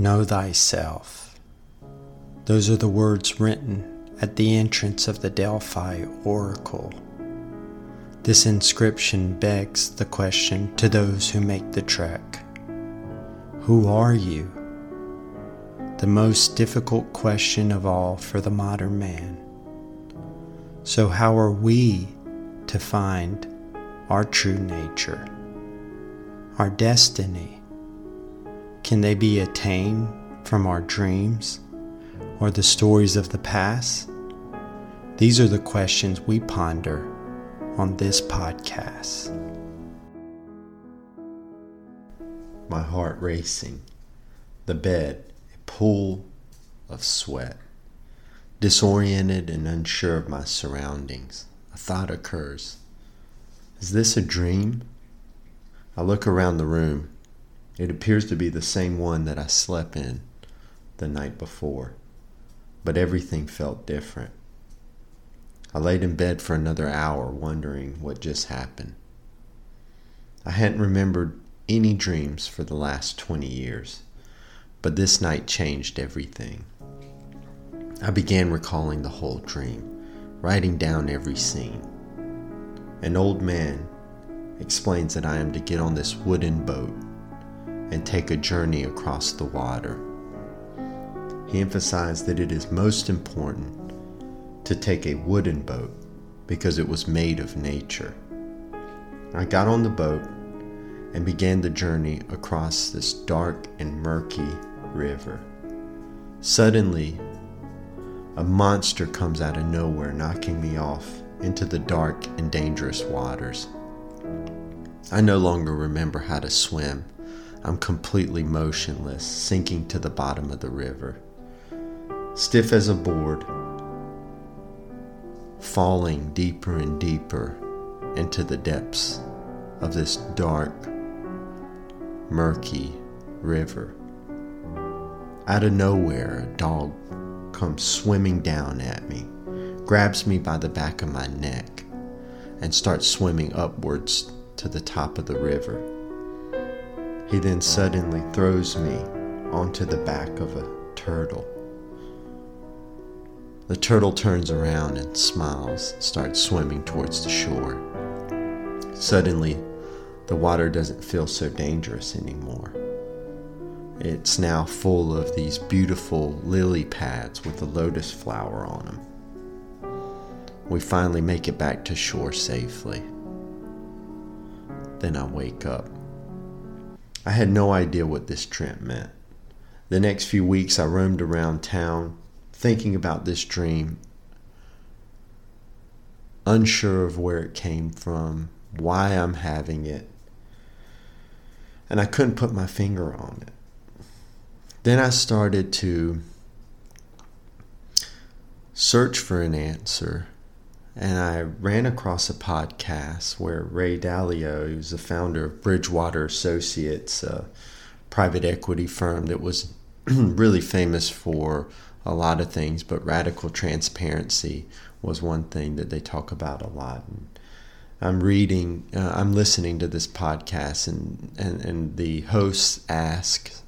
Know thyself. Those are the words written at the entrance of the Delphi Oracle. This inscription begs the question to those who make the trek Who are you? The most difficult question of all for the modern man. So, how are we to find our true nature, our destiny? Can they be attained from our dreams or the stories of the past? These are the questions we ponder on this podcast. My heart racing, the bed a pool of sweat. Disoriented and unsure of my surroundings, a thought occurs. Is this a dream? I look around the room it appears to be the same one that I slept in the night before, but everything felt different. I laid in bed for another hour wondering what just happened. I hadn't remembered any dreams for the last 20 years, but this night changed everything. I began recalling the whole dream, writing down every scene. An old man explains that I am to get on this wooden boat and take a journey across the water. He emphasized that it is most important to take a wooden boat because it was made of nature. I got on the boat and began the journey across this dark and murky river. Suddenly, a monster comes out of nowhere, knocking me off into the dark and dangerous waters. I no longer remember how to swim I'm completely motionless, sinking to the bottom of the river. Stiff as a board, falling deeper and deeper into the depths of this dark, murky river. Out of nowhere, a dog comes swimming down at me, grabs me by the back of my neck, and starts swimming upwards to the top of the river. He then suddenly throws me onto the back of a turtle. The turtle turns around and smiles, starts swimming towards the shore. Suddenly, the water doesn't feel so dangerous anymore. It's now full of these beautiful lily pads with a lotus flower on them. We finally make it back to shore safely. Then I wake up. I had no idea what this trip meant. The next few weeks, I roamed around town thinking about this dream, unsure of where it came from, why I'm having it, and I couldn't put my finger on it. Then I started to search for an answer and I ran across a podcast where Ray Dalio, who's the founder of Bridgewater Associates, a private equity firm that was really famous for a lot of things, but radical transparency was one thing that they talk about a lot. And I'm reading, uh, I'm listening to this podcast, and, and, and the host asks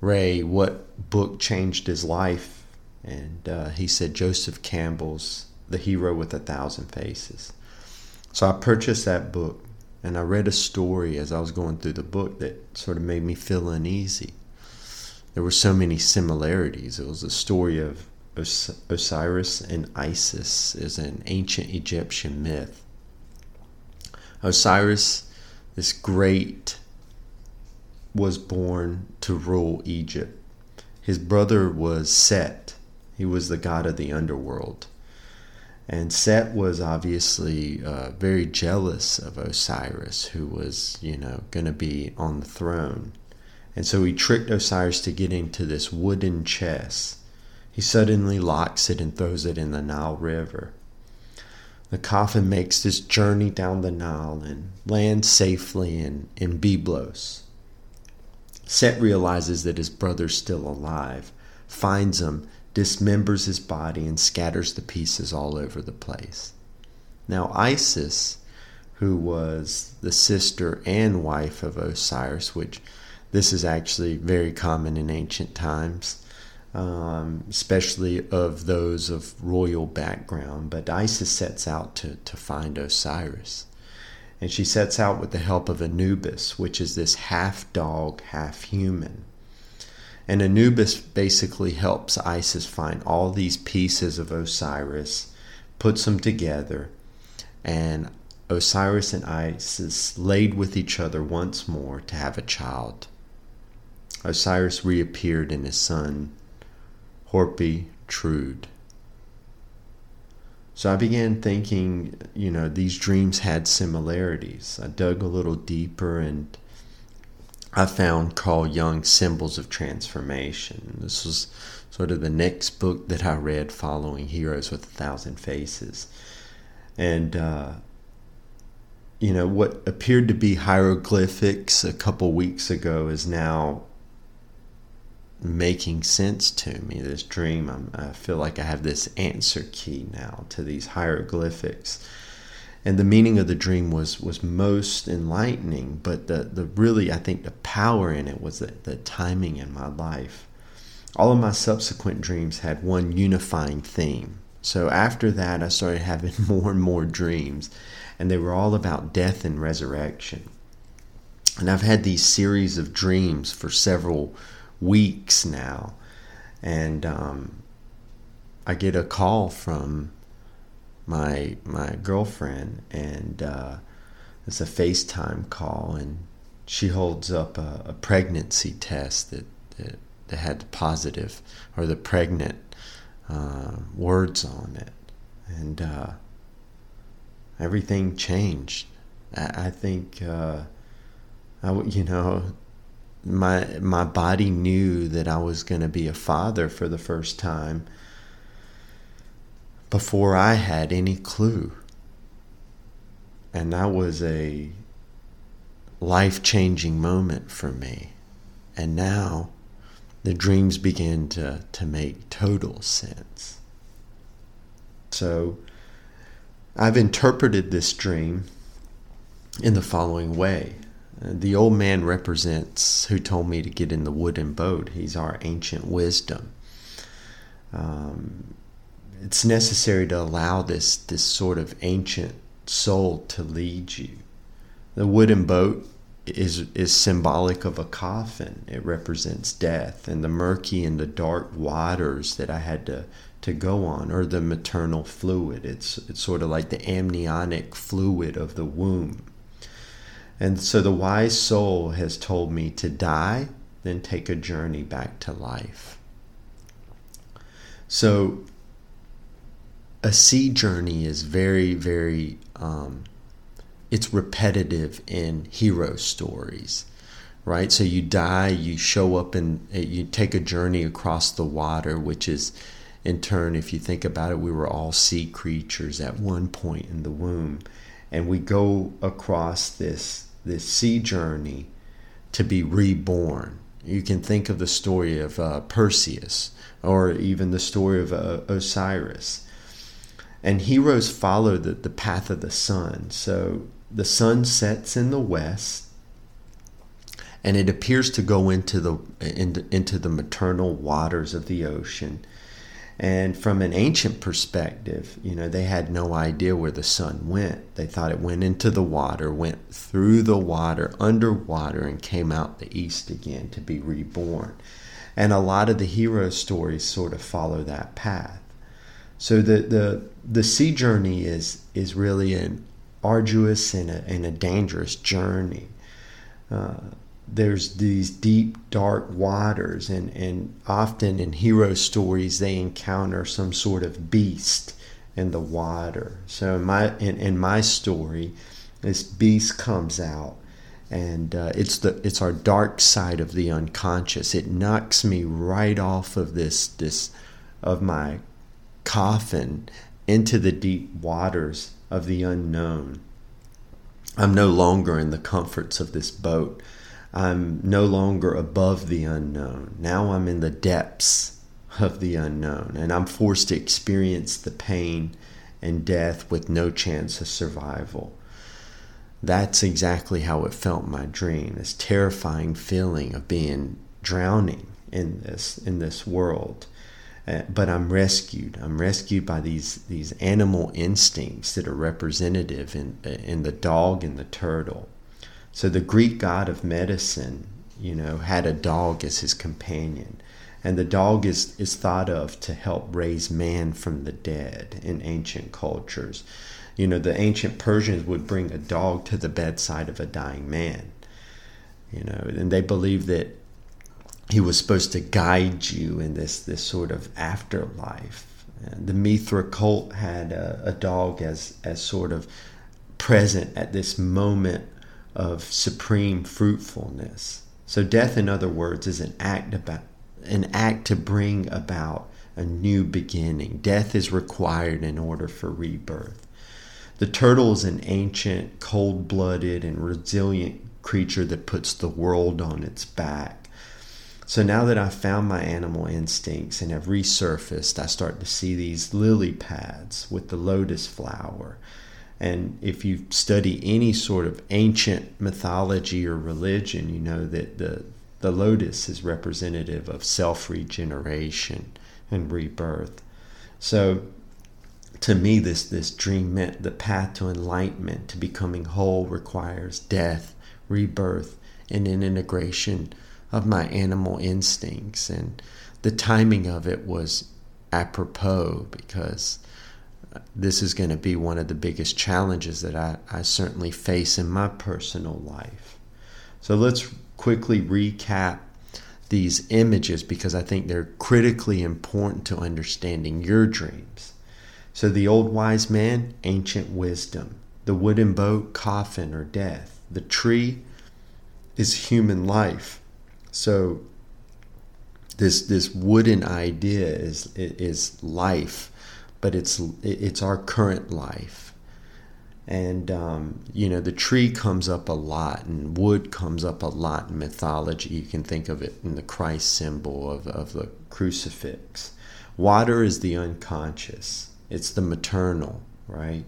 Ray what book changed his life. And uh, he said Joseph Campbell's the Hero with a Thousand Faces. So I purchased that book and I read a story as I was going through the book that sort of made me feel uneasy. There were so many similarities. It was a story of Os- Osiris and Isis is an ancient Egyptian myth. Osiris, this great, was born to rule Egypt. His brother was Set. He was the god of the underworld. And Set was obviously uh, very jealous of Osiris, who was, you know, going to be on the throne. And so he tricked Osiris to get into this wooden chest. He suddenly locks it and throws it in the Nile River. The coffin makes this journey down the Nile and lands safely in, in Byblos. Set realizes that his brother's still alive, finds him, dismembers his body and scatters the pieces all over the place. Now, Isis, who was the sister and wife of Osiris, which This is actually very common in ancient times, um, especially of those of royal background. But Isis sets out to, to find Osiris. And she sets out with the help of Anubis, which is this half dog, half human. And Anubis basically helps Isis find all these pieces of Osiris, puts them together, and Osiris and Isis laid with each other once more to have a child. Osiris reappeared in his son, Horpi Trude. So I began thinking, you know, these dreams had similarities. I dug a little deeper and I found Carl Jung's Symbols of Transformation. This was sort of the next book that I read following Heroes with a Thousand Faces. And, uh, you know, what appeared to be hieroglyphics a couple weeks ago is now making sense to me. This dream, I'm, i feel like I have this answer key now to these hieroglyphics. And the meaning of the dream was was most enlightening, but the, the really I think the power in it was the, the timing in my life. All of my subsequent dreams had one unifying theme. So after that I started having more and more dreams, and they were all about death and resurrection. And I've had these series of dreams for several weeks now, and um, I get a call from my my girlfriend, and uh, it's a FaceTime call, and she holds up a, a pregnancy test that, that, that had the positive or the pregnant uh, words on it, and uh, everything changed. I, I think. Uh, I, you know, my my body knew that I was going to be a father for the first time before I had any clue. And that was a life-changing moment for me. And now the dreams began to, to make total sense. So I've interpreted this dream in the following way. The old man represents who told me to get in the wooden boat. He's our ancient wisdom. Um, it's necessary to allow this this sort of ancient soul to lead you. The wooden boat is is symbolic of a coffin. It represents death and the murky and the dark waters that I had to to go on, or the maternal fluid. It's it's sort of like the amniotic fluid of the womb. And so the wise soul has told me to die, then take a journey back to life. So a sea journey is very, very, um, it's repetitive in hero stories, right? So you die, you show up and you take a journey across the water, which is in turn, if you think about it, we were all sea creatures at one point in the womb. And we go across this this sea journey to be reborn. You can think of the story of uh, Perseus or even the story of uh, Osiris. And heroes follow the, the path of the sun. So the sun sets in the west and it appears to go into the into, into the maternal waters of the ocean and from an ancient perspective, you know, they had no idea where the sun went. They thought it went into the water, went through the water, underwater, and came out the east again to be reborn. And a lot of the hero stories sort of follow that path. So the the the sea journey is is really an arduous and a, and a dangerous journey. Uh, there's these deep dark waters and, and often in hero stories they encounter some sort of beast in the water so in my in, in my story this beast comes out and uh, it's the it's our dark side of the unconscious it knocks me right off of this this of my coffin into the deep waters of the unknown i'm no longer in the comforts of this boat I'm no longer above the unknown. Now I'm in the depths of the unknown, and I'm forced to experience the pain and death with no chance of survival. that's exactly how it felt in my dream. This terrifying feeling of being drowning in this in this world. Uh, but I'm rescued. I'm rescued by these these animal instincts that are representative in in the dog and the turtle. So the Greek god of medicine, you know, had a dog as his companion. And the dog is, is thought of to help raise man from the dead in ancient cultures. You know, the ancient Persians would bring a dog to the bedside of a dying man. You know, and they believed that he was supposed to guide you in this this sort of afterlife. And the Mithra cult had a, a dog as as sort of present at this moment of supreme fruitfulness. So death, in other words, is an act about an act to bring about a new beginning. Death is required in order for rebirth. The turtle is an ancient, cold blooded, and resilient creature that puts the world on its back. So now that I've found my animal instincts and have resurfaced, I start to see these lily pads with the lotus flower. And if you study any sort of ancient mythology or religion, you know that the, the lotus is representative of self regeneration and rebirth. So to me, this, this dream meant the path to enlightenment, to becoming whole, requires death, rebirth, and an integration of my animal instincts. And the timing of it was apropos because uh, this is going to be one of the biggest challenges that I, I certainly face in my personal life. So let's quickly recap these images because I think they're critically important to understanding your dreams. So the old wise man, ancient wisdom. The wooden boat, coffin or death. The tree is human life. So this this wooden idea is is life, but it's it's our current life. And um, you know the tree comes up a lot, and wood comes up a lot in mythology. You can think of it in the Christ symbol of, of the crucifix. Water is the unconscious it's the maternal, right?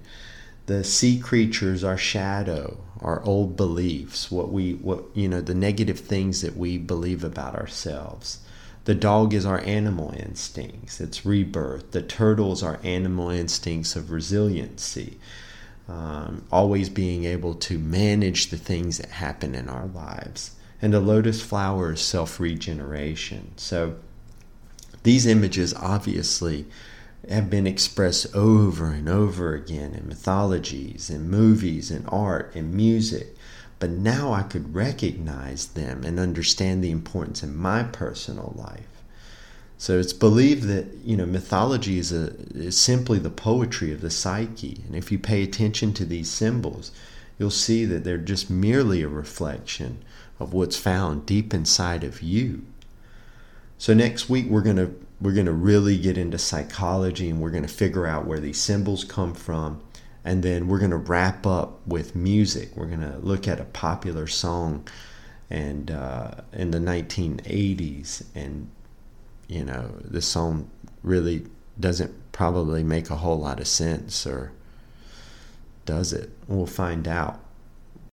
The sea creatures are shadow, our old beliefs, what we, what you know, the negative things that we believe about ourselves. The dog is our animal instincts, it's rebirth. The turtles are animal instincts of resiliency, um, always being able to manage the things that happen in our lives. And the lotus flower is self regeneration. So these images obviously have been expressed over and over again in mythologies, in movies, in art, in music. But now I could recognize them and understand the importance in my personal life. So it's believed that you know mythology is a is simply the poetry of the psyche, and if you pay attention to these symbols, you'll see that they're just merely a reflection of what's found deep inside of you. So next week we're going to we're going to really get into psychology and we're going to figure out where these symbols come from. And then we're going to wrap up with music. We're going to look at a popular song and uh, in the 1980s. And, you know, the song really doesn't probably make a whole lot of sense, or does it? We'll find out.